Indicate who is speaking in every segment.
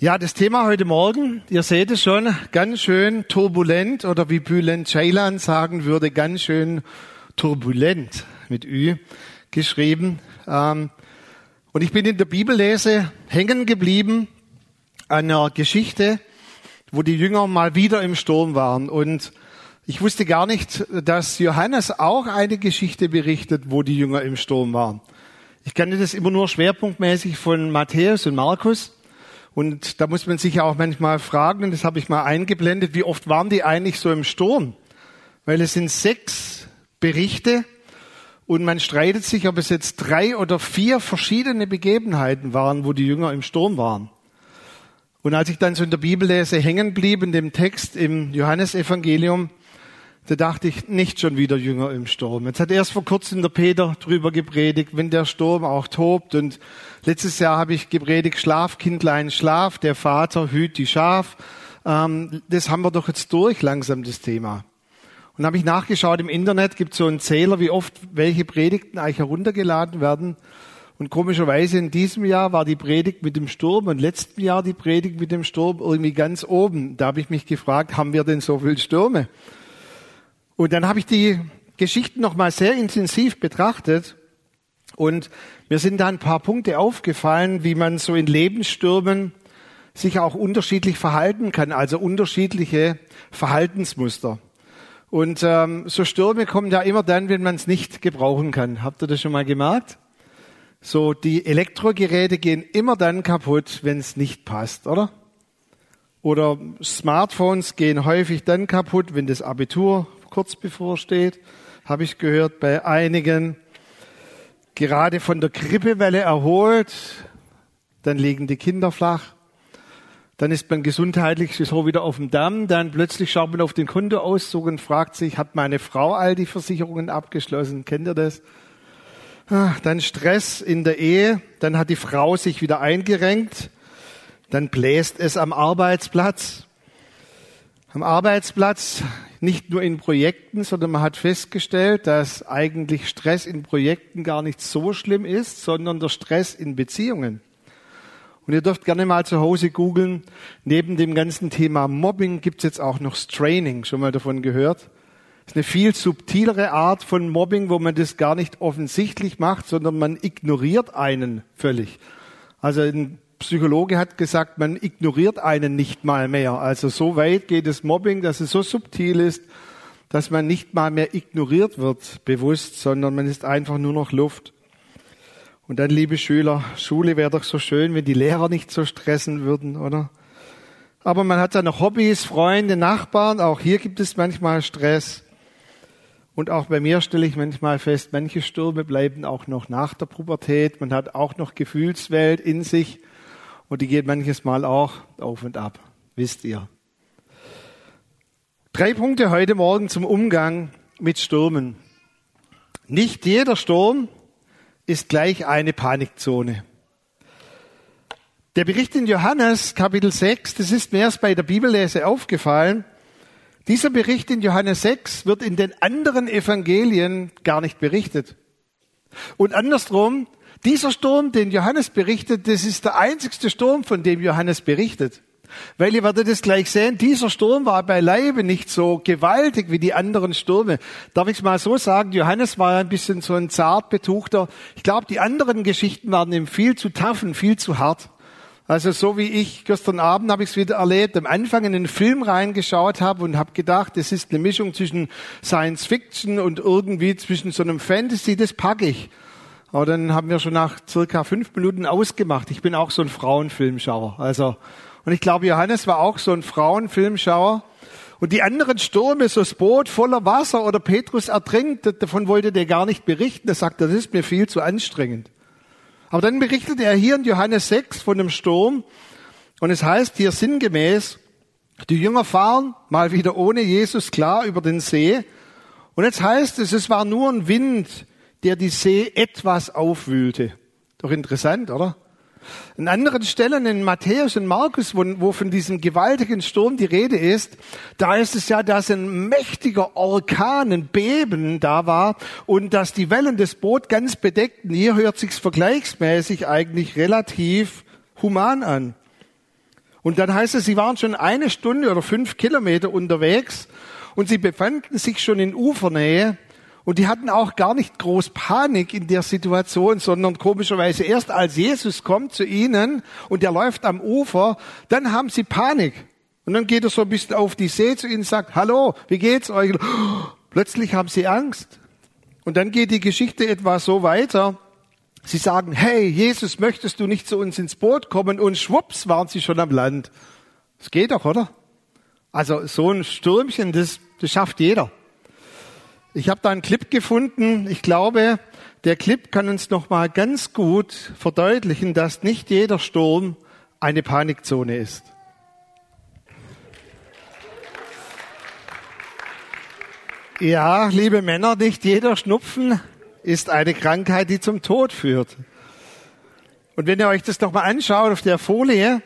Speaker 1: Ja, das Thema heute Morgen, ihr seht es schon, ganz schön turbulent oder wie Bülent Ceylan sagen würde, ganz schön turbulent mit Ü geschrieben. Ähm, und ich bin in der Bibellese hängen geblieben an einer Geschichte, wo die Jünger mal wieder im Sturm waren. Und ich wusste gar nicht, dass Johannes auch eine Geschichte berichtet, wo die Jünger im Sturm waren. Ich kannte das immer nur schwerpunktmäßig von Matthäus und Markus. Und da muss man sich ja auch manchmal fragen, und das habe ich mal eingeblendet, wie oft waren die eigentlich so im Sturm? Weil es sind sechs Berichte und man streitet sich, ob es jetzt drei oder vier verschiedene Begebenheiten waren, wo die Jünger im Sturm waren. Und als ich dann so in der Bibellese hängen blieb, in dem Text im Johannesevangelium, da dachte ich, nicht schon wieder Jünger im Sturm. Jetzt hat erst vor kurzem der Peter drüber gepredigt, wenn der Sturm auch tobt. Und letztes Jahr habe ich gepredigt, Schlaf, Kindlein, Schlaf, der Vater hüt die Schaf. Ähm, das haben wir doch jetzt durch langsam, das Thema. Und habe ich nachgeschaut, im Internet gibt es so einen Zähler, wie oft welche Predigten eigentlich heruntergeladen werden. Und komischerweise in diesem Jahr war die Predigt mit dem Sturm und letzten Jahr die Predigt mit dem Sturm irgendwie ganz oben. Da habe ich mich gefragt, haben wir denn so viele Stürme? Und dann habe ich die Geschichten nochmal sehr intensiv betrachtet und mir sind da ein paar Punkte aufgefallen, wie man so in Lebensstürmen sich auch unterschiedlich verhalten kann, also unterschiedliche Verhaltensmuster. Und ähm, so Stürme kommen ja immer dann, wenn man es nicht gebrauchen kann. Habt ihr das schon mal gemerkt? So, die Elektrogeräte gehen immer dann kaputt, wenn es nicht passt, oder? Oder Smartphones gehen häufig dann kaputt, wenn das Abitur kurz bevorsteht, habe ich gehört, bei einigen gerade von der Grippewelle erholt, dann liegen die Kinder flach, dann ist man gesundheitlich so wieder auf dem Damm, dann plötzlich schaut man auf den Kontoauszug und fragt sich, hat meine Frau all die Versicherungen abgeschlossen? Kennt ihr das? Ah, dann Stress in der Ehe, dann hat die Frau sich wieder eingerenkt, dann bläst es am Arbeitsplatz. Am Arbeitsplatz nicht nur in Projekten, sondern man hat festgestellt, dass eigentlich Stress in Projekten gar nicht so schlimm ist, sondern der Stress in Beziehungen. Und ihr dürft gerne mal zu Hause googeln. Neben dem ganzen Thema Mobbing gibt es jetzt auch noch Straining. Schon mal davon gehört? Das ist eine viel subtilere Art von Mobbing, wo man das gar nicht offensichtlich macht, sondern man ignoriert einen völlig. Also ein Psychologe hat gesagt, man ignoriert einen nicht mal mehr. Also so weit geht das Mobbing, dass es so subtil ist, dass man nicht mal mehr ignoriert wird, bewusst, sondern man ist einfach nur noch Luft. Und dann, liebe Schüler, Schule wäre doch so schön, wenn die Lehrer nicht so stressen würden, oder? Aber man hat ja noch Hobbys, Freunde, Nachbarn. Auch hier gibt es manchmal Stress. Und auch bei mir stelle ich manchmal fest, manche Stürme bleiben auch noch nach der Pubertät. Man hat auch noch Gefühlswelt in sich. Und die geht manches Mal auch auf und ab, wisst ihr. Drei Punkte heute Morgen zum Umgang mit Stürmen. Nicht jeder Sturm ist gleich eine Panikzone. Der Bericht in Johannes Kapitel 6, das ist mir erst bei der Bibellese aufgefallen. Dieser Bericht in Johannes 6 wird in den anderen Evangelien gar nicht berichtet. Und andersrum, dieser Sturm, den Johannes berichtet, das ist der einzigste Sturm, von dem Johannes berichtet. Weil ihr werdet es gleich sehen, dieser Sturm war beileibe nicht so gewaltig wie die anderen Stürme. Darf ich es mal so sagen, Johannes war ein bisschen so ein zart betuchter. Ich glaube, die anderen Geschichten waren ihm viel zu und viel zu hart. Also so wie ich gestern Abend habe ich es wieder erlebt, am Anfang in den Film reingeschaut habe und habe gedacht, das ist eine Mischung zwischen Science Fiction und irgendwie zwischen so einem Fantasy, das packe ich. Aber dann haben wir schon nach circa fünf Minuten ausgemacht. Ich bin auch so ein Frauenfilmschauer. Also, und ich glaube, Johannes war auch so ein Frauenfilmschauer. Und die anderen Stürme, so das Boot voller Wasser oder Petrus ertrinkt, davon wollte der gar nicht berichten. Er sagt, das ist mir viel zu anstrengend. Aber dann berichtet er hier in Johannes 6 von einem Sturm. Und es heißt hier sinngemäß, die Jünger fahren mal wieder ohne Jesus klar über den See. Und jetzt heißt es, es war nur ein Wind, der die See etwas aufwühlte. Doch interessant, oder? An anderen Stellen in Matthäus und Markus, wo, wo, von diesem gewaltigen Sturm die Rede ist, da ist es ja, dass ein mächtiger Orkan, ein Beben da war und dass die Wellen des Boot ganz bedeckten. Hier hört sich's vergleichsmäßig eigentlich relativ human an. Und dann heißt es, sie waren schon eine Stunde oder fünf Kilometer unterwegs und sie befanden sich schon in Ufernähe und die hatten auch gar nicht groß Panik in der Situation, sondern komischerweise erst als Jesus kommt zu ihnen und er läuft am Ufer, dann haben sie Panik. Und dann geht er so ein bisschen auf die See zu ihnen und sagt, hallo, wie geht's euch? Plötzlich haben sie Angst. Und dann geht die Geschichte etwa so weiter. Sie sagen, hey, Jesus, möchtest du nicht zu uns ins Boot kommen? Und schwupps waren sie schon am Land. Das geht doch, oder? Also so ein Stürmchen, das, das schafft jeder. Ich habe da einen Clip gefunden. Ich glaube, der Clip kann uns noch mal ganz gut verdeutlichen, dass nicht jeder Sturm eine Panikzone ist. Ja, liebe Männer, nicht jeder Schnupfen ist eine Krankheit, die zum Tod führt. Und wenn ihr euch das noch mal anschaut auf der Folie,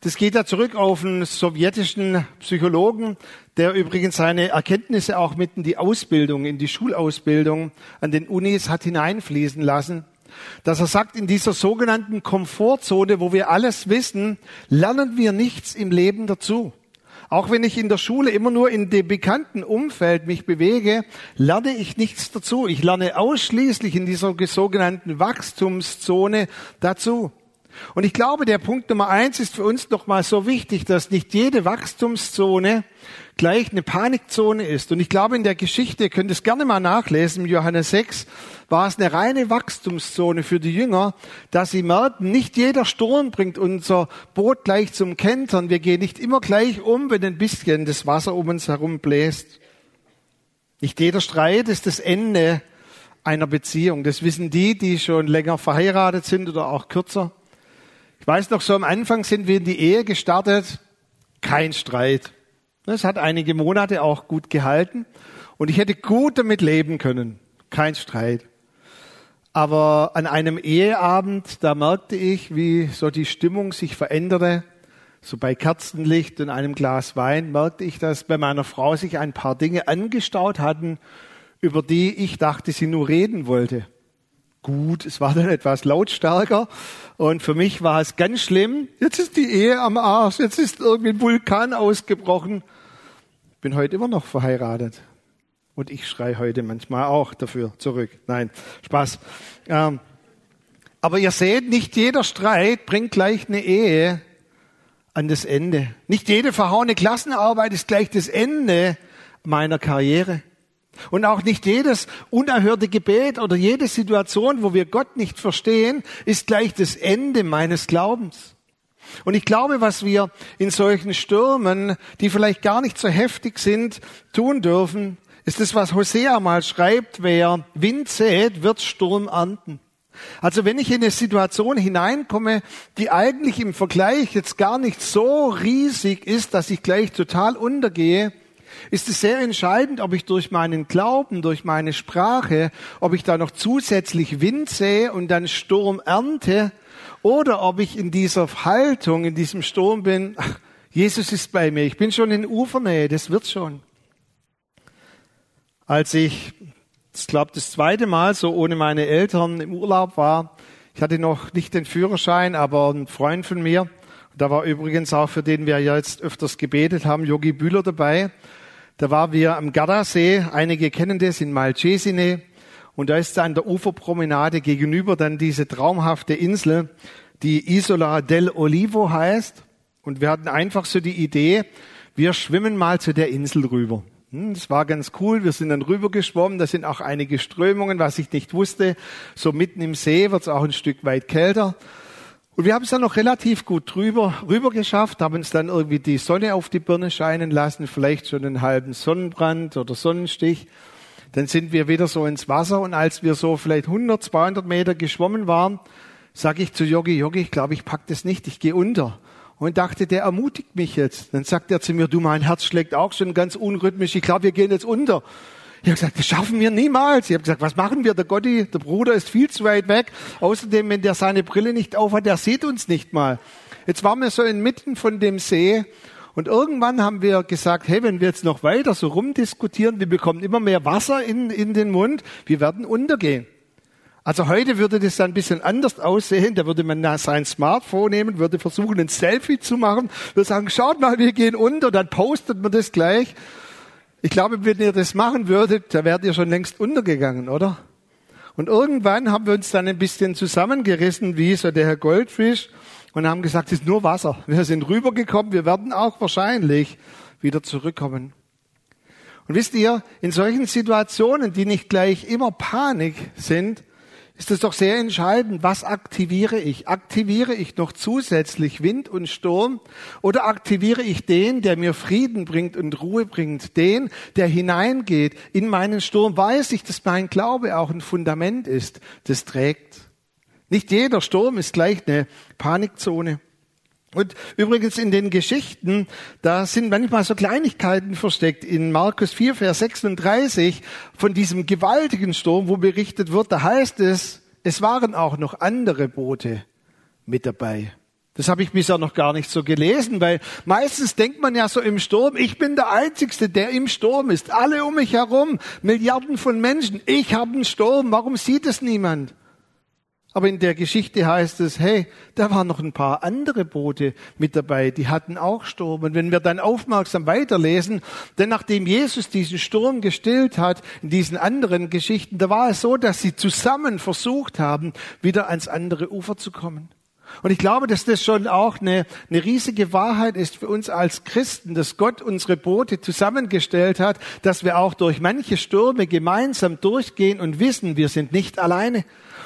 Speaker 1: das geht ja zurück auf einen sowjetischen Psychologen, der übrigens seine Erkenntnisse auch mit in die Ausbildung, in die Schulausbildung an den Unis hat hineinfließen lassen, dass er sagt, in dieser sogenannten Komfortzone, wo wir alles wissen, lernen wir nichts im Leben dazu. Auch wenn ich in der Schule immer nur in dem bekannten Umfeld mich bewege, lerne ich nichts dazu. Ich lerne ausschließlich in dieser sogenannten Wachstumszone dazu. Und ich glaube, der Punkt Nummer eins ist für uns nochmal so wichtig, dass nicht jede Wachstumszone gleich eine Panikzone ist. Und ich glaube, in der Geschichte, ihr könnt es gerne mal nachlesen, im Johannes 6, war es eine reine Wachstumszone für die Jünger, dass sie merken, nicht jeder Sturm bringt unser Boot gleich zum Kentern. Wir gehen nicht immer gleich um, wenn ein bisschen das Wasser um uns herum bläst. Nicht jeder Streit ist das Ende einer Beziehung. Das wissen die, die schon länger verheiratet sind oder auch kürzer. Weiß noch, so am Anfang sind wir in die Ehe gestartet. Kein Streit. Es hat einige Monate auch gut gehalten und ich hätte gut damit leben können. Kein Streit. Aber an einem Eheabend, da merkte ich, wie so die Stimmung sich veränderte. So bei Kerzenlicht und einem Glas Wein merkte ich, dass bei meiner Frau sich ein paar Dinge angestaut hatten, über die ich dachte, sie nur reden wollte gut. Es war dann etwas lautstärker. Und für mich war es ganz schlimm. Jetzt ist die Ehe am Arsch. Jetzt ist irgendwie ein Vulkan ausgebrochen. Bin heute immer noch verheiratet. Und ich schreie heute manchmal auch dafür zurück. Nein, Spaß. Ähm, aber ihr seht, nicht jeder Streit bringt gleich eine Ehe an das Ende. Nicht jede verhauene Klassenarbeit ist gleich das Ende meiner Karriere. Und auch nicht jedes unerhörte Gebet oder jede Situation, wo wir Gott nicht verstehen, ist gleich das Ende meines Glaubens. Und ich glaube, was wir in solchen Stürmen, die vielleicht gar nicht so heftig sind, tun dürfen, ist das, was Hosea mal schreibt, wer Wind sät, wird Sturm ernten. Also wenn ich in eine Situation hineinkomme, die eigentlich im Vergleich jetzt gar nicht so riesig ist, dass ich gleich total untergehe, ist es sehr entscheidend, ob ich durch meinen Glauben, durch meine Sprache, ob ich da noch zusätzlich Wind sehe und dann Sturm ernte, oder ob ich in dieser Haltung, in diesem Sturm bin, ach, Jesus ist bei mir, ich bin schon in Ufernähe, das wird schon. Als ich, ich glaube, das zweite Mal so ohne meine Eltern im Urlaub war, ich hatte noch nicht den Führerschein, aber ein Freund von mir, da war übrigens auch für den wir jetzt öfters gebetet haben, Yogi Bühler dabei. Da waren wir am Gardasee, einige kennen das in Malcesine, und da ist an der Uferpromenade gegenüber dann diese traumhafte Insel, die Isola del Olivo heißt. Und wir hatten einfach so die Idee, wir schwimmen mal zu der Insel rüber. Hm, das war ganz cool. Wir sind dann rübergeschwommen. Da sind auch einige Strömungen, was ich nicht wusste. So mitten im See wird es auch ein Stück weit kälter. Und wir haben es dann noch relativ gut drüber, rüber geschafft, haben uns dann irgendwie die Sonne auf die Birne scheinen lassen, vielleicht schon einen halben Sonnenbrand oder Sonnenstich. Dann sind wir wieder so ins Wasser und als wir so vielleicht 100, 200 Meter geschwommen waren, sage ich zu Yogi, Yogi, ich glaube, ich pack das nicht, ich gehe unter. Und dachte, der ermutigt mich jetzt. Dann sagt er zu mir, du, mein Herz schlägt auch schon ganz unrhythmisch, ich glaube, wir gehen jetzt unter. Ich habe gesagt, das schaffen wir niemals. Ich habe gesagt, was machen wir? Der Gotti, der Bruder ist viel zu weit weg. Außerdem, wenn der seine Brille nicht aufhat, der sieht uns nicht mal. Jetzt waren wir so inmitten von dem See und irgendwann haben wir gesagt, hey, wenn wir jetzt noch weiter so rumdiskutieren, wir bekommen immer mehr Wasser in, in den Mund, wir werden untergehen. Also heute würde das dann ein bisschen anders aussehen. Da würde man sein Smartphone nehmen, würde versuchen, ein Selfie zu machen, würde sagen, schaut mal, wir gehen unter, dann postet man das gleich. Ich glaube, wenn ihr das machen würdet, da wärt ihr schon längst untergegangen, oder? Und irgendwann haben wir uns dann ein bisschen zusammengerissen, wie so der Herr Goldfisch, und haben gesagt, es ist nur Wasser. Wir sind rübergekommen, wir werden auch wahrscheinlich wieder zurückkommen. Und wisst ihr, in solchen Situationen, die nicht gleich immer Panik sind, ist es doch sehr entscheidend, was aktiviere ich? Aktiviere ich noch zusätzlich Wind und Sturm oder aktiviere ich den, der mir Frieden bringt und Ruhe bringt, den, der hineingeht in meinen Sturm, weiß ich, dass mein Glaube auch ein Fundament ist, das trägt. Nicht jeder Sturm ist gleich eine Panikzone. Und übrigens in den Geschichten, da sind manchmal so Kleinigkeiten versteckt. In Markus 4, Vers 36 von diesem gewaltigen Sturm, wo berichtet wird, da heißt es, es waren auch noch andere Boote mit dabei. Das habe ich bisher noch gar nicht so gelesen, weil meistens denkt man ja so im Sturm, ich bin der Einzigste, der im Sturm ist. Alle um mich herum, Milliarden von Menschen, ich habe einen Sturm, warum sieht es niemand? Aber in der Geschichte heißt es, hey, da waren noch ein paar andere Boote mit dabei, die hatten auch Sturm. Und wenn wir dann aufmerksam weiterlesen, denn nachdem Jesus diesen Sturm gestillt hat, in diesen anderen Geschichten, da war es so, dass sie zusammen versucht haben, wieder ans andere Ufer zu kommen. Und ich glaube, dass das schon auch eine, eine riesige Wahrheit ist für uns als Christen, dass Gott unsere Boote zusammengestellt hat, dass wir auch durch manche Stürme gemeinsam durchgehen und wissen, wir sind nicht alleine.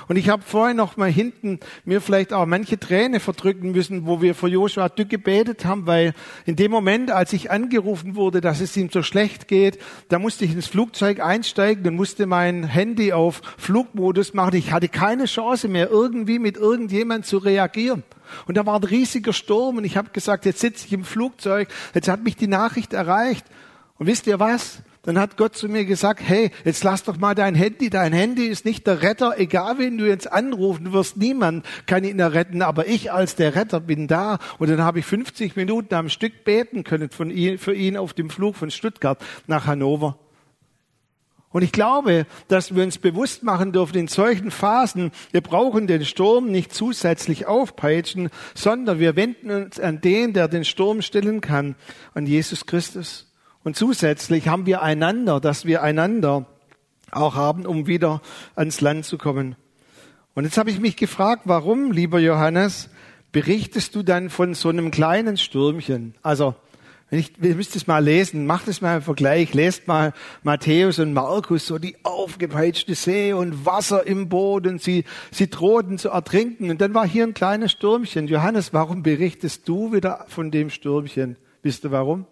Speaker 1: Und ich habe vorhin noch mal hinten mir vielleicht auch manche Träne verdrücken müssen, wo wir für Joshua Dück gebetet haben, weil in dem Moment, als ich angerufen wurde, dass es ihm so schlecht geht, da musste ich ins Flugzeug einsteigen und musste mein Handy auf Flugmodus machen. Ich hatte keine Chance mehr, irgendwie mit irgendjemand zu reagieren. Und da war ein riesiger Sturm und ich habe gesagt, jetzt sitze ich im Flugzeug, jetzt hat mich die Nachricht erreicht. Und wisst ihr was? Dann hat Gott zu mir gesagt, hey, jetzt lass doch mal dein Handy, dein Handy ist nicht der Retter, egal wen du jetzt anrufen wirst, niemand kann ihn retten, aber ich als der Retter bin da. Und dann habe ich 50 Minuten am Stück beten können von ihn, für ihn auf dem Flug von Stuttgart nach Hannover. Und ich glaube, dass wir uns bewusst machen dürfen in solchen Phasen, wir brauchen den Sturm nicht zusätzlich aufpeitschen, sondern wir wenden uns an den, der den Sturm stillen kann, an Jesus Christus. Und zusätzlich haben wir einander, dass wir einander auch haben, um wieder ans Land zu kommen. Und jetzt habe ich mich gefragt, warum, lieber Johannes, berichtest du dann von so einem kleinen Stürmchen? Also, wenn ich, ihr müsst es mal lesen, macht es mal im Vergleich, lest mal Matthäus und Markus, so die aufgepeitschte See und Wasser im Boden, sie, sie drohten zu ertrinken. Und dann war hier ein kleines Stürmchen. Johannes, warum berichtest du wieder von dem Stürmchen? Wisst ihr warum?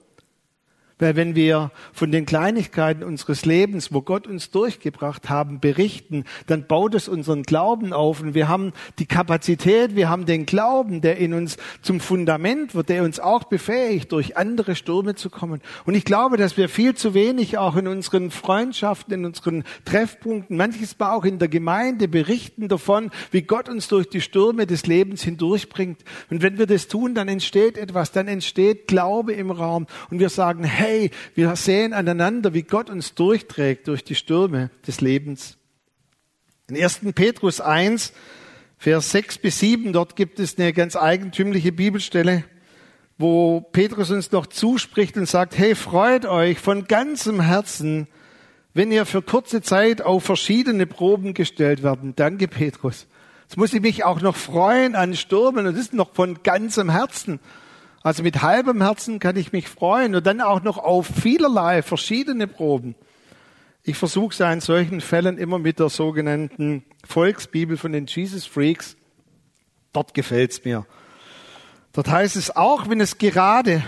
Speaker 1: Weil wenn wir von den Kleinigkeiten unseres Lebens, wo Gott uns durchgebracht haben, berichten, dann baut es unseren Glauben auf und wir haben die Kapazität, wir haben den Glauben, der in uns zum Fundament wird, der uns auch befähigt, durch andere Stürme zu kommen. Und ich glaube, dass wir viel zu wenig auch in unseren Freundschaften, in unseren Treffpunkten, manches Mal auch in der Gemeinde berichten davon, wie Gott uns durch die Stürme des Lebens hindurchbringt. Und wenn wir das tun, dann entsteht etwas, dann entsteht Glaube im Raum und wir sagen, hey, hey, wir sehen aneinander, wie Gott uns durchträgt durch die Stürme des Lebens. In 1. Petrus 1, Vers 6 bis 7, dort gibt es eine ganz eigentümliche Bibelstelle, wo Petrus uns noch zuspricht und sagt, hey, freut euch von ganzem Herzen, wenn ihr für kurze Zeit auf verschiedene Proben gestellt werden. Danke, Petrus. Jetzt muss ich mich auch noch freuen an Stürmen und das ist noch von ganzem Herzen. Also mit halbem Herzen kann ich mich freuen und dann auch noch auf vielerlei verschiedene Proben. Ich versuche es ja in solchen Fällen immer mit der sogenannten Volksbibel von den Jesus Freaks. Dort gefällt's mir. Dort heißt es, auch wenn es gerade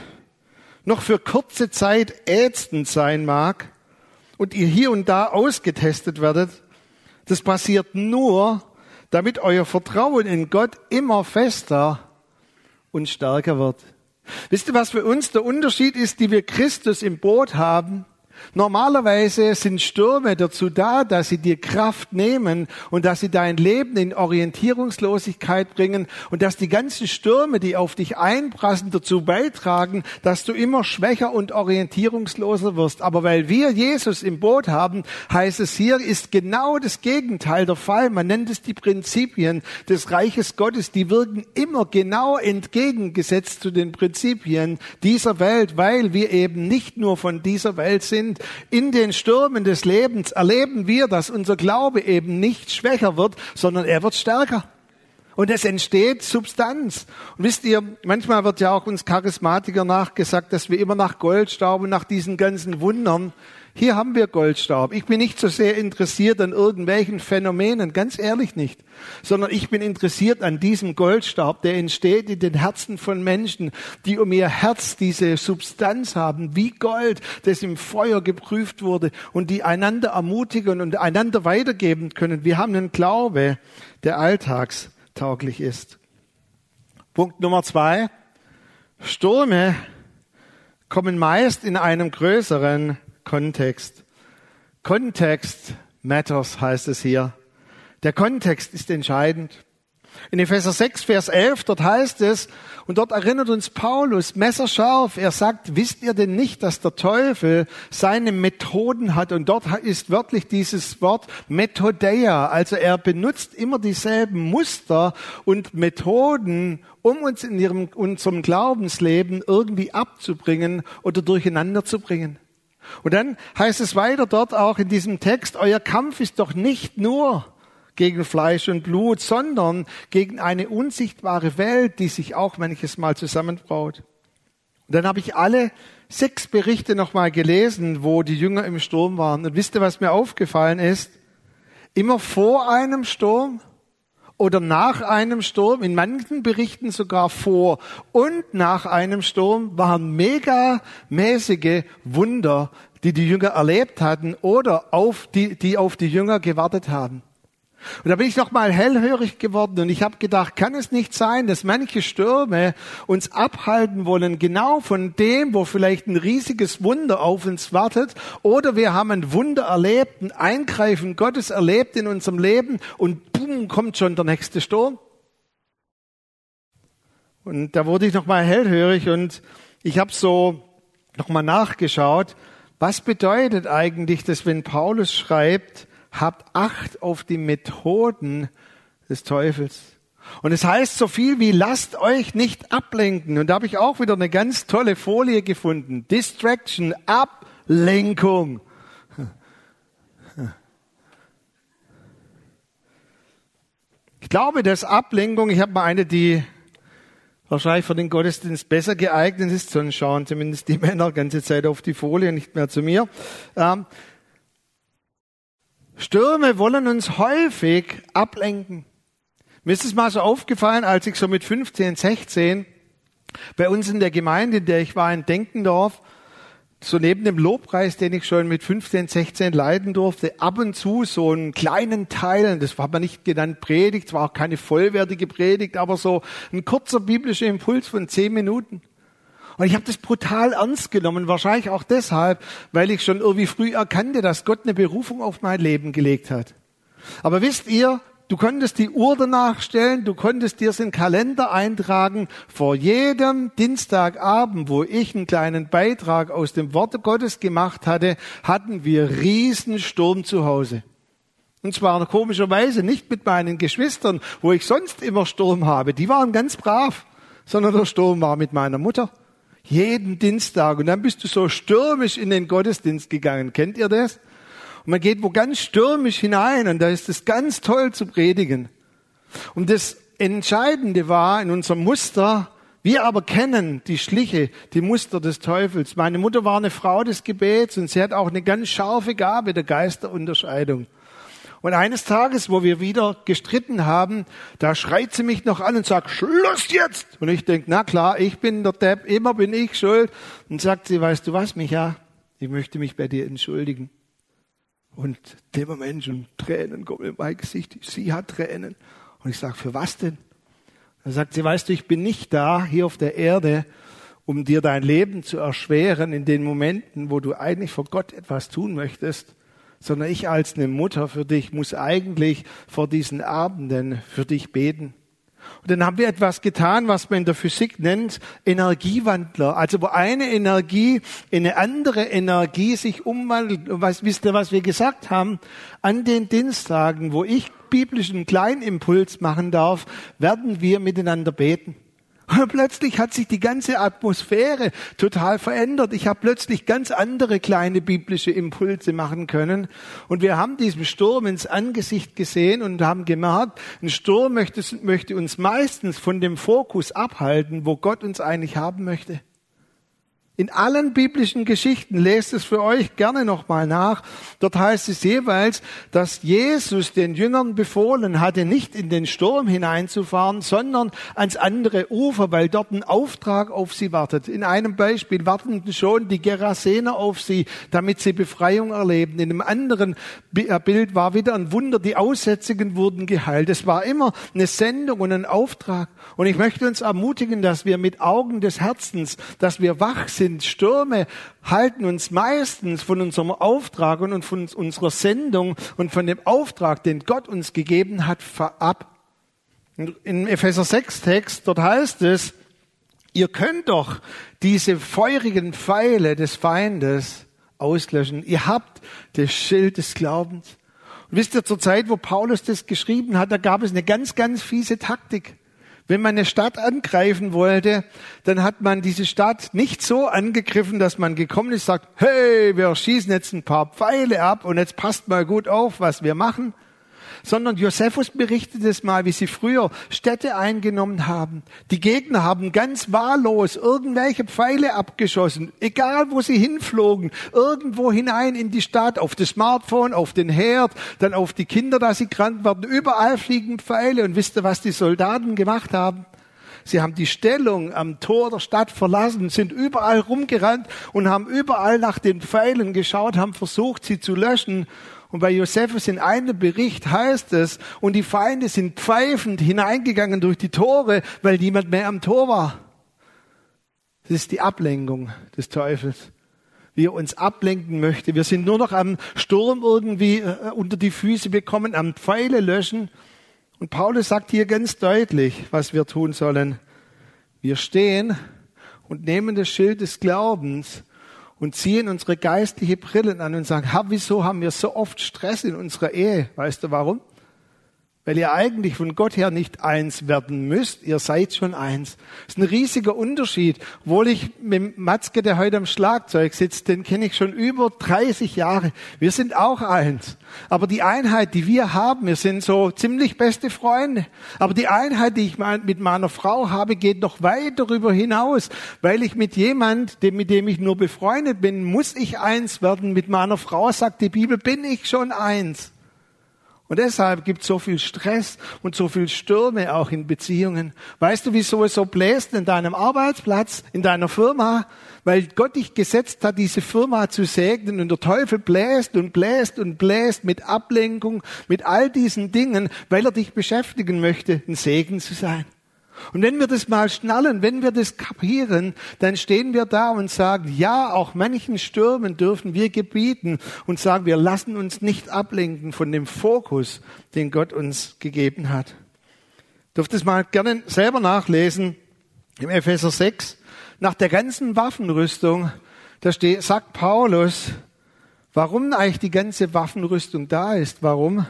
Speaker 1: noch für kurze Zeit ätzend sein mag und ihr hier und da ausgetestet werdet, das passiert nur, damit euer Vertrauen in Gott immer fester und stärker wird. Wisst ihr, was für uns der Unterschied ist, die wir Christus im Boot haben? Normalerweise sind Stürme dazu da, dass sie dir Kraft nehmen und dass sie dein Leben in Orientierungslosigkeit bringen und dass die ganzen Stürme, die auf dich einprassen, dazu beitragen, dass du immer schwächer und orientierungsloser wirst. Aber weil wir Jesus im Boot haben, heißt es hier, ist genau das Gegenteil der Fall. Man nennt es die Prinzipien des Reiches Gottes. Die wirken immer genau entgegengesetzt zu den Prinzipien dieser Welt, weil wir eben nicht nur von dieser Welt sind, in den Stürmen des Lebens erleben wir, dass unser Glaube eben nicht schwächer wird, sondern er wird stärker. Und es entsteht Substanz. Und wisst ihr, manchmal wird ja auch uns Charismatiker nachgesagt, dass wir immer nach Goldstaub und nach diesen ganzen Wundern hier haben wir Goldstaub. Ich bin nicht so sehr interessiert an irgendwelchen Phänomenen, ganz ehrlich nicht, sondern ich bin interessiert an diesem Goldstaub, der entsteht in den Herzen von Menschen, die um ihr Herz diese Substanz haben, wie Gold, das im Feuer geprüft wurde und die einander ermutigen und einander weitergeben können. Wir haben einen Glaube, der alltagstauglich ist. Punkt Nummer zwei. Stürme kommen meist in einem größeren Kontext. Kontext matters heißt es hier. Der Kontext ist entscheidend. In Epheser 6, Vers 11, dort heißt es, und dort erinnert uns Paulus messerscharf, er sagt, wisst ihr denn nicht, dass der Teufel seine Methoden hat? Und dort ist wörtlich dieses Wort Methodeia, also er benutzt immer dieselben Muster und Methoden, um uns in ihrem, unserem Glaubensleben irgendwie abzubringen oder durcheinander zu bringen. Und dann heißt es weiter dort auch in diesem Text, euer Kampf ist doch nicht nur gegen Fleisch und Blut, sondern gegen eine unsichtbare Welt, die sich auch manches Mal zusammenbraut. Und dann habe ich alle sechs Berichte nochmal gelesen, wo die Jünger im Sturm waren. Und wisst ihr, was mir aufgefallen ist? Immer vor einem Sturm oder nach einem Sturm, in manchen Berichten sogar vor und nach einem Sturm, waren megamäßige Wunder, die die Jünger erlebt hatten oder auf die, die auf die Jünger gewartet haben. Und da bin ich nochmal hellhörig geworden und ich habe gedacht, kann es nicht sein, dass manche Stürme uns abhalten wollen, genau von dem, wo vielleicht ein riesiges Wunder auf uns wartet, oder wir haben ein Wunder erlebt, ein Eingreifen Gottes erlebt in unserem Leben und boom, kommt schon der nächste Sturm. Und da wurde ich nochmal hellhörig und ich habe so nochmal nachgeschaut, was bedeutet eigentlich, dass wenn Paulus schreibt, habt Acht auf die Methoden des Teufels. Und es heißt so viel wie lasst euch nicht ablenken. Und da habe ich auch wieder eine ganz tolle Folie gefunden. Distraction, Ablenkung. Ich glaube, dass Ablenkung, ich habe mal eine, die wahrscheinlich für den Gottesdienst besser geeignet ist, sonst schauen zumindest die Männer ganze Zeit auf die Folie, nicht mehr zu mir. Ähm, Stürme wollen uns häufig ablenken. Mir ist es mal so aufgefallen, als ich so mit 15, 16 bei uns in der Gemeinde, in der ich war, in Denkendorf, so neben dem Lobpreis, den ich schon mit 15, 16 leiden durfte, ab und zu so einen kleinen Teil, das war aber nicht genannt Predigt, war auch keine vollwertige Predigt, aber so ein kurzer biblischer Impuls von zehn Minuten. Und ich habe das brutal ernst genommen, wahrscheinlich auch deshalb, weil ich schon irgendwie früh erkannte, dass Gott eine Berufung auf mein Leben gelegt hat. Aber wisst ihr, du konntest die Uhr danach stellen, du konntest dir den Kalender eintragen, vor jedem Dienstagabend, wo ich einen kleinen Beitrag aus dem Worte Gottes gemacht hatte, hatten wir Riesensturm zu Hause. Und zwar komischerweise nicht mit meinen Geschwistern, wo ich sonst immer Sturm habe. Die waren ganz brav, sondern der Sturm war mit meiner Mutter. Jeden Dienstag. Und dann bist du so stürmisch in den Gottesdienst gegangen. Kennt ihr das? Und man geht wo ganz stürmisch hinein und da ist es ganz toll zu predigen. Und das Entscheidende war in unserem Muster, wir aber kennen die Schliche, die Muster des Teufels. Meine Mutter war eine Frau des Gebets und sie hat auch eine ganz scharfe Gabe der Geisterunterscheidung. Und eines Tages, wo wir wieder gestritten haben, da schreit sie mich noch an und sagt, Schluss jetzt! Und ich denk, na klar, ich bin der Depp, immer bin ich schuld. Und sagt sie, weißt du was, Micha? Ich möchte mich bei dir entschuldigen. Und dem Moment schon Tränen kommen in mein Gesicht. Sie hat Tränen. Und ich sage, für was denn? Dann sagt sie, weißt du, ich bin nicht da, hier auf der Erde, um dir dein Leben zu erschweren in den Momenten, wo du eigentlich vor Gott etwas tun möchtest, sondern ich als eine Mutter für dich muss eigentlich vor diesen Abenden für dich beten. Und dann haben wir etwas getan, was man in der Physik nennt Energiewandler. Also wo eine Energie in eine andere Energie sich umwandelt. Und was, wisst ihr, was wir gesagt haben? An den Dienstagen, wo ich biblischen Kleinimpuls machen darf, werden wir miteinander beten. Und plötzlich hat sich die ganze Atmosphäre total verändert. Ich habe plötzlich ganz andere kleine biblische Impulse machen können. Und wir haben diesem Sturm ins Angesicht gesehen und haben gemerkt, ein Sturm möchte, möchte uns meistens von dem Fokus abhalten, wo Gott uns eigentlich haben möchte. In allen biblischen Geschichten, lest es für euch gerne nochmal nach, dort heißt es jeweils, dass Jesus den Jüngern befohlen hatte, nicht in den Sturm hineinzufahren, sondern ans andere Ufer, weil dort ein Auftrag auf sie wartet. In einem Beispiel warten schon die Gerasener auf sie, damit sie Befreiung erleben. In einem anderen äh, Bild war wieder ein Wunder, die Aussätzigen wurden geheilt. Es war immer eine Sendung und ein Auftrag. Und ich möchte uns ermutigen, dass wir mit Augen des Herzens, dass wir wach sind, sind Stürme, halten uns meistens von unserem Auftrag und von unserer Sendung und von dem Auftrag, den Gott uns gegeben hat, ab. In Epheser 6 Text, dort heißt es, ihr könnt doch diese feurigen Pfeile des Feindes auslöschen. Ihr habt das Schild des Glaubens. Und wisst ihr, zur Zeit, wo Paulus das geschrieben hat, da gab es eine ganz, ganz fiese Taktik. Wenn man eine Stadt angreifen wollte, dann hat man diese Stadt nicht so angegriffen, dass man gekommen ist, sagt, hey, wir schießen jetzt ein paar Pfeile ab und jetzt passt mal gut auf, was wir machen, sondern Josephus berichtet es mal, wie sie früher Städte eingenommen haben. Die Gegner haben ganz wahllos irgendwelche Pfeile abgeschossen, egal wo sie hinflogen, irgendwo hinein in die Stadt, auf das Smartphone, auf den Herd, dann auf die Kinder, da sie krank werden. Überall fliegen Pfeile und wisst ihr, was die Soldaten gemacht haben? Sie haben die Stellung am Tor der Stadt verlassen, sind überall rumgerannt und haben überall nach den Pfeilen geschaut, haben versucht, sie zu löschen. Und bei Josephus in einem Bericht heißt es, und die Feinde sind pfeifend hineingegangen durch die Tore, weil niemand mehr am Tor war. Das ist die Ablenkung des Teufels. Wie er uns ablenken möchte. Wir sind nur noch am Sturm irgendwie äh, unter die Füße bekommen, am Pfeile löschen. Und Paulus sagt hier ganz deutlich, was wir tun sollen. Wir stehen und nehmen das Schild des Glaubens und ziehen unsere geistliche Brillen an und sagen, wieso haben wir so oft Stress in unserer Ehe? Weißt du warum? Weil ihr eigentlich von Gott her nicht eins werden müsst, ihr seid schon eins. Das ist ein riesiger Unterschied. Obwohl ich mit Matzke, der heute am Schlagzeug sitzt, den kenne ich schon über 30 Jahre. Wir sind auch eins. Aber die Einheit, die wir haben, wir sind so ziemlich beste Freunde. Aber die Einheit, die ich mit meiner Frau habe, geht noch weit darüber hinaus. Weil ich mit jemand, mit dem ich nur befreundet bin, muss ich eins werden. Mit meiner Frau, sagt die Bibel, bin ich schon eins. Und deshalb gibt es so viel Stress und so viel Stürme auch in Beziehungen. Weißt du, wieso es so bläst in deinem Arbeitsplatz, in deiner Firma? Weil Gott dich gesetzt hat, diese Firma zu segnen und der Teufel bläst und bläst und bläst mit Ablenkung, mit all diesen Dingen, weil er dich beschäftigen möchte, ein Segen zu sein. Und wenn wir das mal schnallen, wenn wir das kapieren, dann stehen wir da und sagen, ja, auch manchen Stürmen dürfen wir gebieten und sagen, wir lassen uns nicht ablenken von dem Fokus, den Gott uns gegeben hat. Dürft es mal gerne selber nachlesen im Epheser 6. Nach der ganzen Waffenrüstung, da steht, sagt Paulus, warum eigentlich die ganze Waffenrüstung da ist. Warum?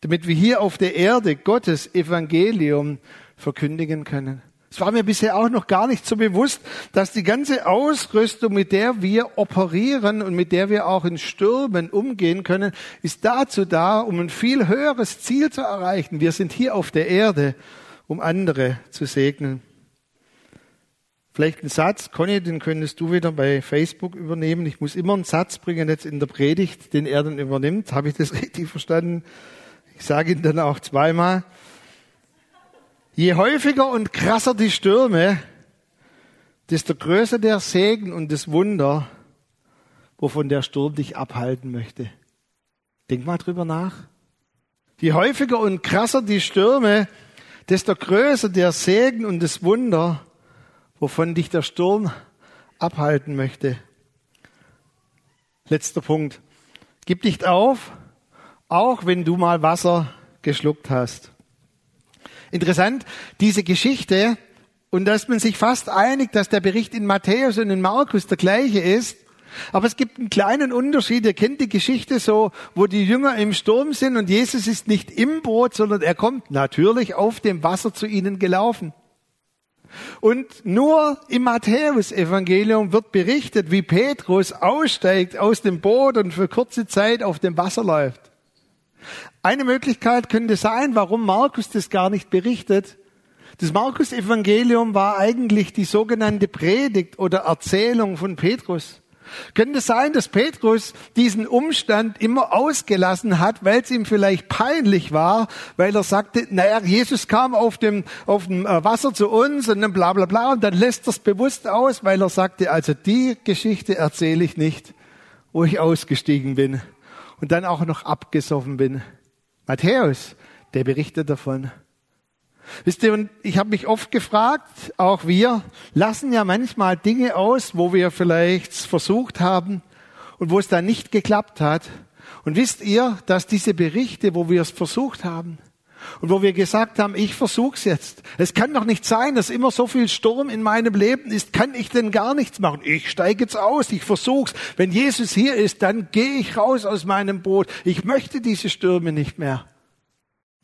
Speaker 1: Damit wir hier auf der Erde Gottes Evangelium verkündigen können. Es war mir bisher auch noch gar nicht so bewusst, dass die ganze Ausrüstung, mit der wir operieren und mit der wir auch in Stürmen umgehen können, ist dazu da, um ein viel höheres Ziel zu erreichen. Wir sind hier auf der Erde, um andere zu segnen. Vielleicht ein Satz, Conny, den könntest du wieder bei Facebook übernehmen. Ich muss immer einen Satz bringen jetzt in der Predigt, den er dann übernimmt. Habe ich das richtig verstanden? Ich sage ihn dann auch zweimal. Je häufiger und krasser die Stürme, desto größer der Segen und das Wunder, wovon der Sturm dich abhalten möchte. Denk mal drüber nach. Je häufiger und krasser die Stürme, desto größer der Segen und das Wunder, wovon dich der Sturm abhalten möchte. Letzter Punkt. Gib nicht auf, auch wenn du mal Wasser geschluckt hast. Interessant, diese Geschichte, und da ist man sich fast einig, dass der Bericht in Matthäus und in Markus der gleiche ist, aber es gibt einen kleinen Unterschied. Ihr kennt die Geschichte so, wo die Jünger im Sturm sind und Jesus ist nicht im Boot, sondern er kommt natürlich auf dem Wasser zu ihnen gelaufen. Und nur im Matthäus-Evangelium wird berichtet, wie Petrus aussteigt aus dem Boot und für kurze Zeit auf dem Wasser läuft. Eine Möglichkeit könnte sein, warum Markus das gar nicht berichtet. Das Markus-Evangelium war eigentlich die sogenannte Predigt oder Erzählung von Petrus. Könnte sein, dass Petrus diesen Umstand immer ausgelassen hat, weil es ihm vielleicht peinlich war, weil er sagte, naja, Jesus kam auf dem, auf dem äh, Wasser zu uns und dann bla bla bla und dann lässt er es bewusst aus, weil er sagte, also die Geschichte erzähle ich nicht, wo ich ausgestiegen bin und dann auch noch abgesoffen bin. Matthäus, der berichtet davon. Wisst ihr, und ich habe mich oft gefragt, auch wir lassen ja manchmal Dinge aus, wo wir vielleicht versucht haben und wo es dann nicht geklappt hat. Und wisst ihr, dass diese Berichte, wo wir es versucht haben und wo wir gesagt haben, ich versuch's jetzt. Es kann doch nicht sein, dass immer so viel Sturm in meinem Leben ist. Kann ich denn gar nichts machen? Ich steige jetzt aus, ich versuch's. Wenn Jesus hier ist, dann gehe ich raus aus meinem Boot. Ich möchte diese Stürme nicht mehr.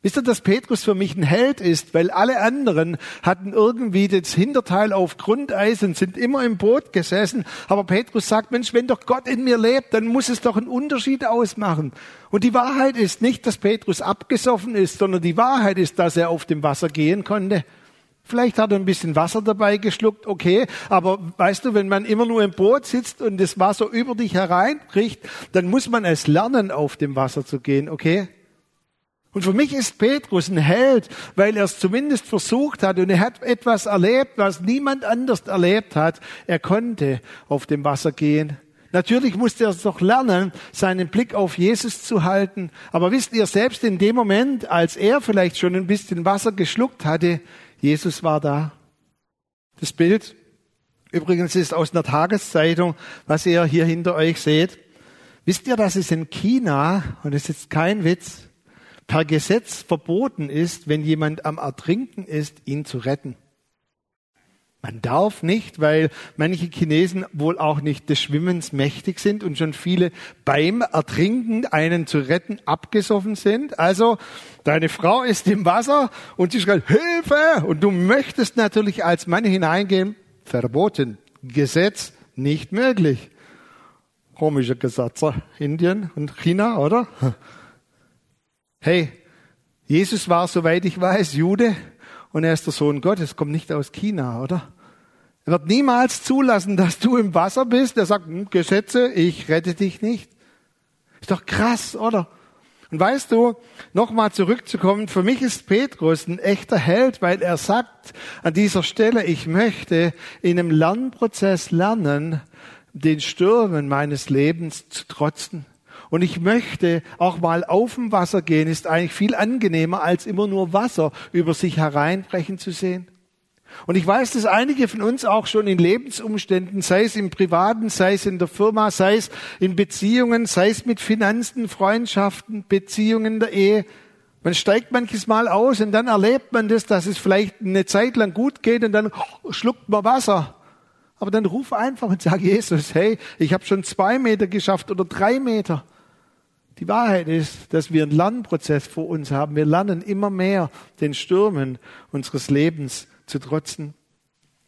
Speaker 1: Wisst ihr, dass Petrus für mich ein Held ist, weil alle anderen hatten irgendwie das Hinterteil auf Grundeis und sind immer im Boot gesessen. Aber Petrus sagt, Mensch, wenn doch Gott in mir lebt, dann muss es doch einen Unterschied ausmachen. Und die Wahrheit ist nicht, dass Petrus abgesoffen ist, sondern die Wahrheit ist, dass er auf dem Wasser gehen konnte. Vielleicht hat er ein bisschen Wasser dabei geschluckt, okay, aber weißt du, wenn man immer nur im Boot sitzt und das Wasser über dich hereinbricht, dann muss man es lernen, auf dem Wasser zu gehen, okay? Und für mich ist Petrus ein Held, weil er es zumindest versucht hat und er hat etwas erlebt, was niemand anders erlebt hat. Er konnte auf dem Wasser gehen. Natürlich musste er es doch lernen, seinen Blick auf Jesus zu halten. Aber wisst ihr, selbst in dem Moment, als er vielleicht schon ein bisschen Wasser geschluckt hatte, Jesus war da. Das Bild übrigens ist aus einer Tageszeitung, was ihr hier hinter euch seht. Wisst ihr, dass es in China, und das ist kein Witz, per Gesetz verboten ist, wenn jemand am Ertrinken ist, ihn zu retten. Man darf nicht, weil manche Chinesen wohl auch nicht des Schwimmens mächtig sind und schon viele beim Ertrinken einen zu retten abgesoffen sind. Also deine Frau ist im Wasser und sie schreit Hilfe und du möchtest natürlich als Mann hineingehen. Verboten. Gesetz nicht möglich. Komische Gesetze. Indien und China, oder? Hey, Jesus war, soweit ich weiß, Jude und er ist der Sohn Gottes, kommt nicht aus China, oder? Er wird niemals zulassen, dass du im Wasser bist. Er sagt, hm, Gesetze, ich rette dich nicht. Ist doch krass, oder? Und weißt du, nochmal zurückzukommen, für mich ist Petrus ein echter Held, weil er sagt an dieser Stelle, ich möchte in einem Lernprozess lernen, den Stürmen meines Lebens zu trotzen. Und ich möchte auch mal auf dem Wasser gehen, ist eigentlich viel angenehmer, als immer nur Wasser über sich hereinbrechen zu sehen. Und ich weiß, dass einige von uns auch schon in Lebensumständen, sei es im Privaten, sei es in der Firma, sei es in Beziehungen, sei es mit Finanzen, Freundschaften, Beziehungen der Ehe, man steigt manches Mal aus und dann erlebt man das, dass es vielleicht eine Zeit lang gut geht und dann schluckt man Wasser. Aber dann ruf einfach und sag Jesus, hey, ich habe schon zwei Meter geschafft oder drei Meter. Die Wahrheit ist, dass wir einen Lernprozess vor uns haben. Wir lernen immer mehr den Stürmen unseres Lebens zu trotzen.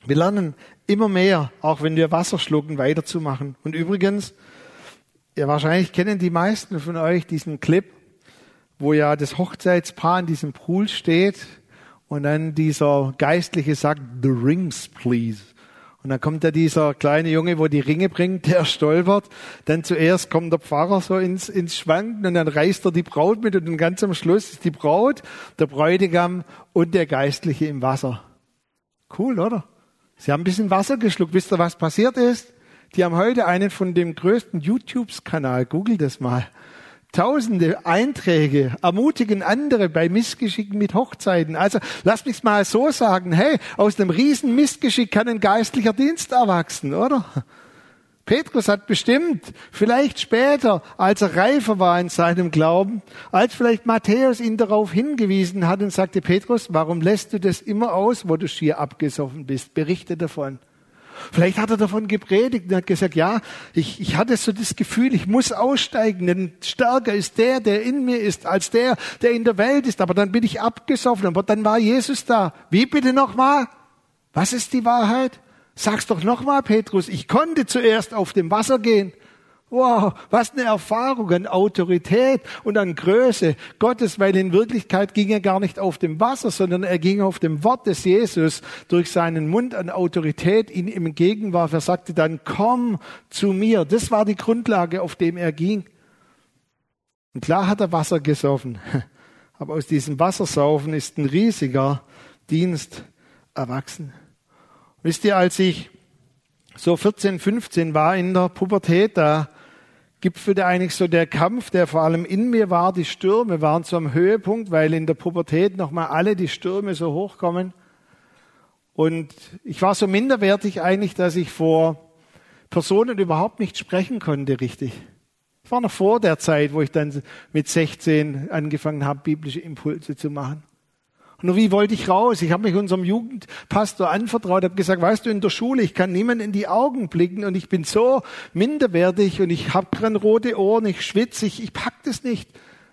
Speaker 1: Wir lernen immer mehr, auch wenn wir Wasser schlucken, weiterzumachen. Und übrigens, ja, wahrscheinlich kennen die meisten von euch diesen Clip, wo ja das Hochzeitspaar in diesem Pool steht und dann dieser Geistliche sagt, the rings please. Und dann kommt da dieser kleine Junge, wo die Ringe bringt, der stolpert. Dann zuerst kommt der Pfarrer so ins, ins Schwanken und dann reißt er die Braut mit und ganz am Schluss ist die Braut, der Bräutigam und der Geistliche im Wasser. Cool, oder? Sie haben ein bisschen Wasser geschluckt. Wisst ihr, was passiert ist? Die haben heute einen von dem größten YouTube-Kanal, google das mal. Zigtausende Einträge ermutigen andere bei Missgeschicken mit Hochzeiten. Also lass mich mal so sagen, hey, aus einem riesen Missgeschick kann ein geistlicher Dienst erwachsen, oder? Petrus hat bestimmt, vielleicht später, als er reifer war in seinem Glauben, als vielleicht Matthäus ihn darauf hingewiesen hat und sagte, Petrus, warum lässt du das immer aus, wo du schier abgesoffen bist? Berichte davon. Vielleicht hat er davon gepredigt und hat gesagt, ja, ich, ich hatte so das Gefühl, ich muss aussteigen, denn stärker ist der, der in mir ist, als der, der in der Welt ist. Aber dann bin ich abgesoffen, aber dann war Jesus da. Wie bitte nochmal? Was ist die Wahrheit? Sag's doch nochmal, Petrus, ich konnte zuerst auf dem Wasser gehen. Wow, was eine Erfahrung an Autorität und an Größe Gottes, weil in Wirklichkeit ging er gar nicht auf dem Wasser, sondern er ging auf dem Wort des Jesus durch seinen Mund an Autorität ihn ihm entgegenwarf. Er sagte dann, komm zu mir. Das war die Grundlage, auf dem er ging. Und klar hat er Wasser gesoffen, aber aus diesem Wassersaufen ist ein riesiger Dienst erwachsen. Wisst ihr, als ich so 14, 15 war in der Pubertät, da gipfelte eigentlich so der Kampf, der vor allem in mir war. Die Stürme waren so am Höhepunkt, weil in der Pubertät nochmal alle die Stürme so hochkommen. Und ich war so minderwertig eigentlich, dass ich vor Personen überhaupt nicht sprechen konnte, richtig. Ich war noch vor der Zeit, wo ich dann mit 16 angefangen habe, biblische Impulse zu machen. Und wie wollte ich raus? Ich habe mich unserem Jugendpastor anvertraut, habe gesagt, weißt du, in der Schule, ich kann niemand in die Augen blicken und ich bin so minderwertig und ich habe gerade rote Ohren, ich schwitze, ich, ich pack das nicht.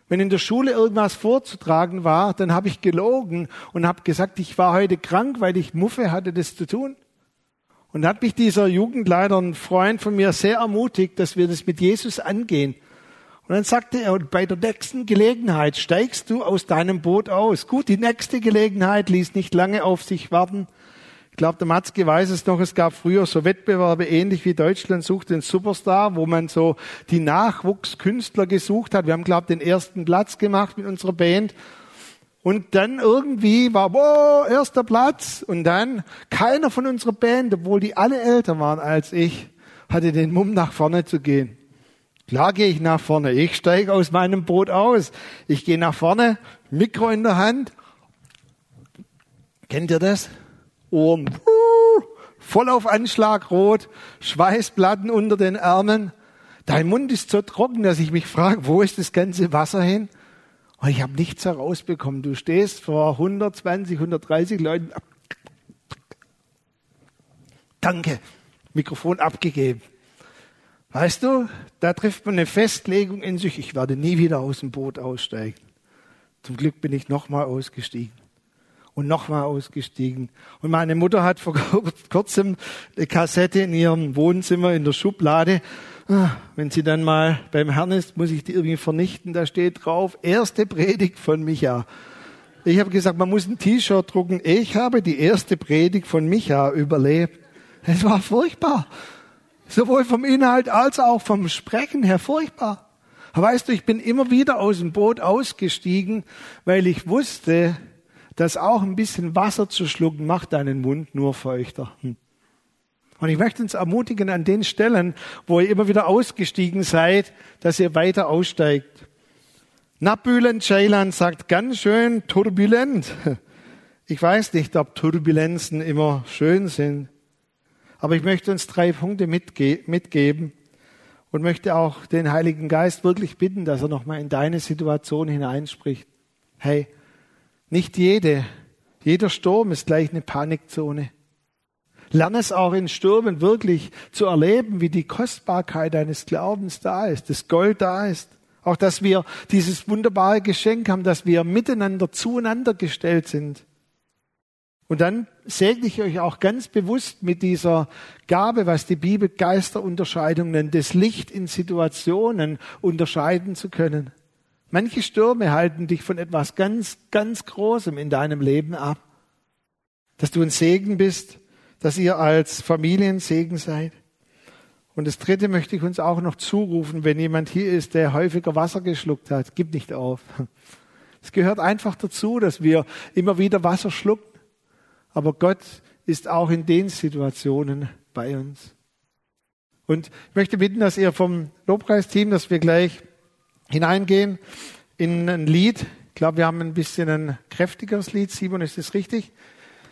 Speaker 1: Wenn in der Schule irgendwas vorzutragen war, dann habe ich gelogen und habe gesagt, ich war heute krank, weil ich Muffe hatte, das zu tun. Und hat mich dieser Jugendleiter, ein Freund von mir, sehr ermutigt, dass wir das mit Jesus angehen. Und dann sagte er, bei der nächsten Gelegenheit steigst du aus deinem Boot aus. Gut, die nächste Gelegenheit ließ nicht lange auf sich warten. Ich glaube, der Matzke weiß es noch, es gab früher so Wettbewerbe, ähnlich wie Deutschland sucht den Superstar, wo man so die Nachwuchskünstler gesucht hat. Wir haben, glaube ich, den ersten Platz gemacht mit unserer Band. Und dann irgendwie war, wow, erster Platz. Und dann keiner von unserer Band, obwohl die alle älter waren als ich, hatte den Mumm nach vorne zu gehen. Klar gehe ich nach vorne. Ich steige aus meinem Boot aus. Ich gehe nach vorne, Mikro in der Hand. Kennt ihr das? Ohren voll auf Anschlag rot, Schweißplatten unter den Ärmeln. Dein Mund ist so trocken, dass ich mich frage, wo ist das ganze Wasser hin? Und ich habe nichts herausbekommen. Du stehst vor 120, 130 Leuten. Danke. Mikrofon abgegeben. Weißt du, da trifft man eine Festlegung in sich, ich werde nie wieder aus dem Boot aussteigen. Zum Glück bin ich nochmal ausgestiegen und nochmal ausgestiegen. Und meine Mutter hat vor kurzem eine Kassette in ihrem Wohnzimmer in der Schublade. Ah, wenn sie dann mal beim Herrn ist, muss ich die irgendwie vernichten. Da steht drauf, erste Predigt von Micha. Ich habe gesagt, man muss ein T-Shirt drucken. Ich habe die erste Predigt von Micha überlebt. Es war furchtbar. Sowohl vom Inhalt als auch vom Sprechen her furchtbar. Weißt du, ich bin immer wieder aus dem Boot ausgestiegen, weil ich wusste, dass auch ein bisschen Wasser zu schlucken macht deinen Mund nur feuchter. Hm. Und ich möchte uns ermutigen an den Stellen, wo ihr immer wieder ausgestiegen seid, dass ihr weiter aussteigt. Nabülen Ceylan sagt ganz schön turbulent. Ich weiß nicht, ob Turbulenzen immer schön sind. Aber ich möchte uns drei Punkte mitge mitgeben und möchte auch den Heiligen Geist wirklich bitten, dass er nochmal in deine Situation hineinspricht. Hey, nicht jede, jeder Sturm ist gleich eine Panikzone. Lerne es auch in Stürmen wirklich zu erleben, wie die Kostbarkeit deines Glaubens da ist, das Gold da ist. Auch, dass wir dieses wunderbare Geschenk haben, dass wir miteinander zueinander gestellt sind. Und dann segne ich euch auch ganz bewusst mit dieser Gabe, was die Bibel Geisterunterscheidung nennt, das Licht in Situationen unterscheiden zu können. Manche Stürme halten dich von etwas ganz, ganz Großem in deinem Leben ab. Dass du ein Segen bist, dass ihr als Familiensegen seid. Und das Dritte möchte ich uns auch noch zurufen, wenn jemand hier ist, der häufiger Wasser geschluckt hat. Gib nicht auf. Es gehört einfach dazu, dass wir immer wieder Wasser schlucken aber Gott ist auch in den Situationen bei uns. Und ich möchte bitten, dass ihr vom Lobpreisteam, dass wir gleich hineingehen in ein Lied. Ich glaube, wir haben ein bisschen ein kräftigeres Lied. Simon, ist das richtig?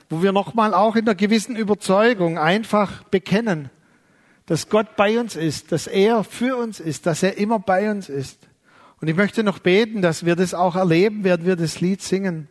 Speaker 1: Wo wir nochmal auch in einer gewissen Überzeugung einfach bekennen, dass Gott bei uns ist, dass er für uns ist, dass er immer bei uns ist. Und ich möchte noch beten, dass wir das auch erleben, während wir das Lied singen.